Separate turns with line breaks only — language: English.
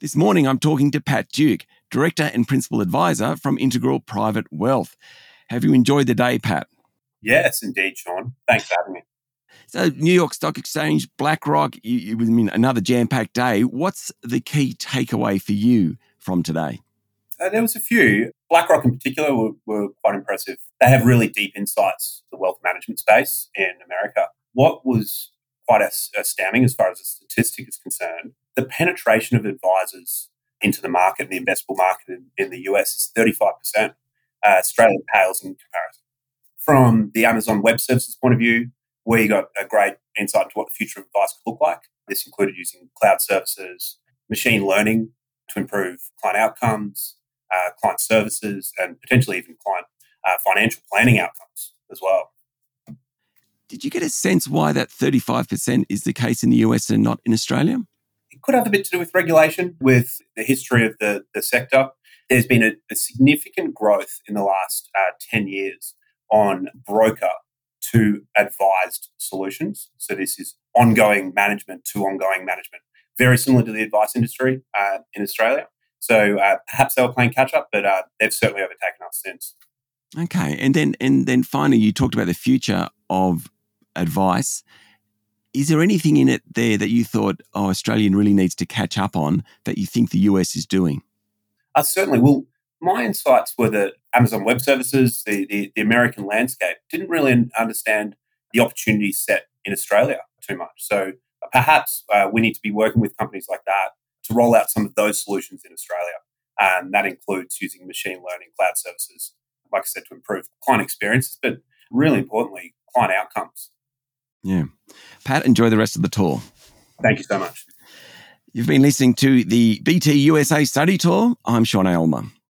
This morning, I'm talking to Pat Duke, Director and Principal Advisor from Integral Private Wealth. Have you enjoyed the day, Pat?
Yes, indeed, Sean. Thanks for having me.
So, New York Stock Exchange, BlackRock, you, I mean, another jam packed day. What's the key takeaway for you from today?
Uh, there was a few. BlackRock in particular were, were quite impressive. They have really deep insights to the wealth management space in America. What was quite astounding as far as the statistic is concerned, the penetration of advisors into the market, the investable market in, in the US is 35%. Uh, Australia pales in comparison. From the Amazon Web Services point of view, we got a great insight into what the future of advice could look like. This included using cloud services, machine learning to improve client outcomes, uh, client services, and potentially even client uh, financial planning outcomes as well.
Did you get a sense why that 35% is the case in the US and not in Australia?
Could have a bit to do with regulation, with the history of the, the sector. There's been a, a significant growth in the last uh, 10 years on broker to advised solutions. So this is ongoing management to ongoing management, very similar to the advice industry uh, in Australia. So uh, perhaps they were playing catch up, but uh, they've certainly overtaken us since.
Okay, and then and then finally, you talked about the future of advice. Is there anything in it there that you thought, oh, Australian really needs to catch up on that you think the US is doing?
Uh, certainly. Well, my insights were that Amazon Web Services, the, the, the American landscape, didn't really understand the opportunities set in Australia too much. So uh, perhaps uh, we need to be working with companies like that to roll out some of those solutions in Australia. And that includes using machine learning, cloud services, like I said, to improve client experiences, but really importantly, client outcomes.
Yeah. Pat, enjoy the rest of the tour.
Thank you so much.
You've been listening to the BT USA Study Tour. I'm Sean Aylmer.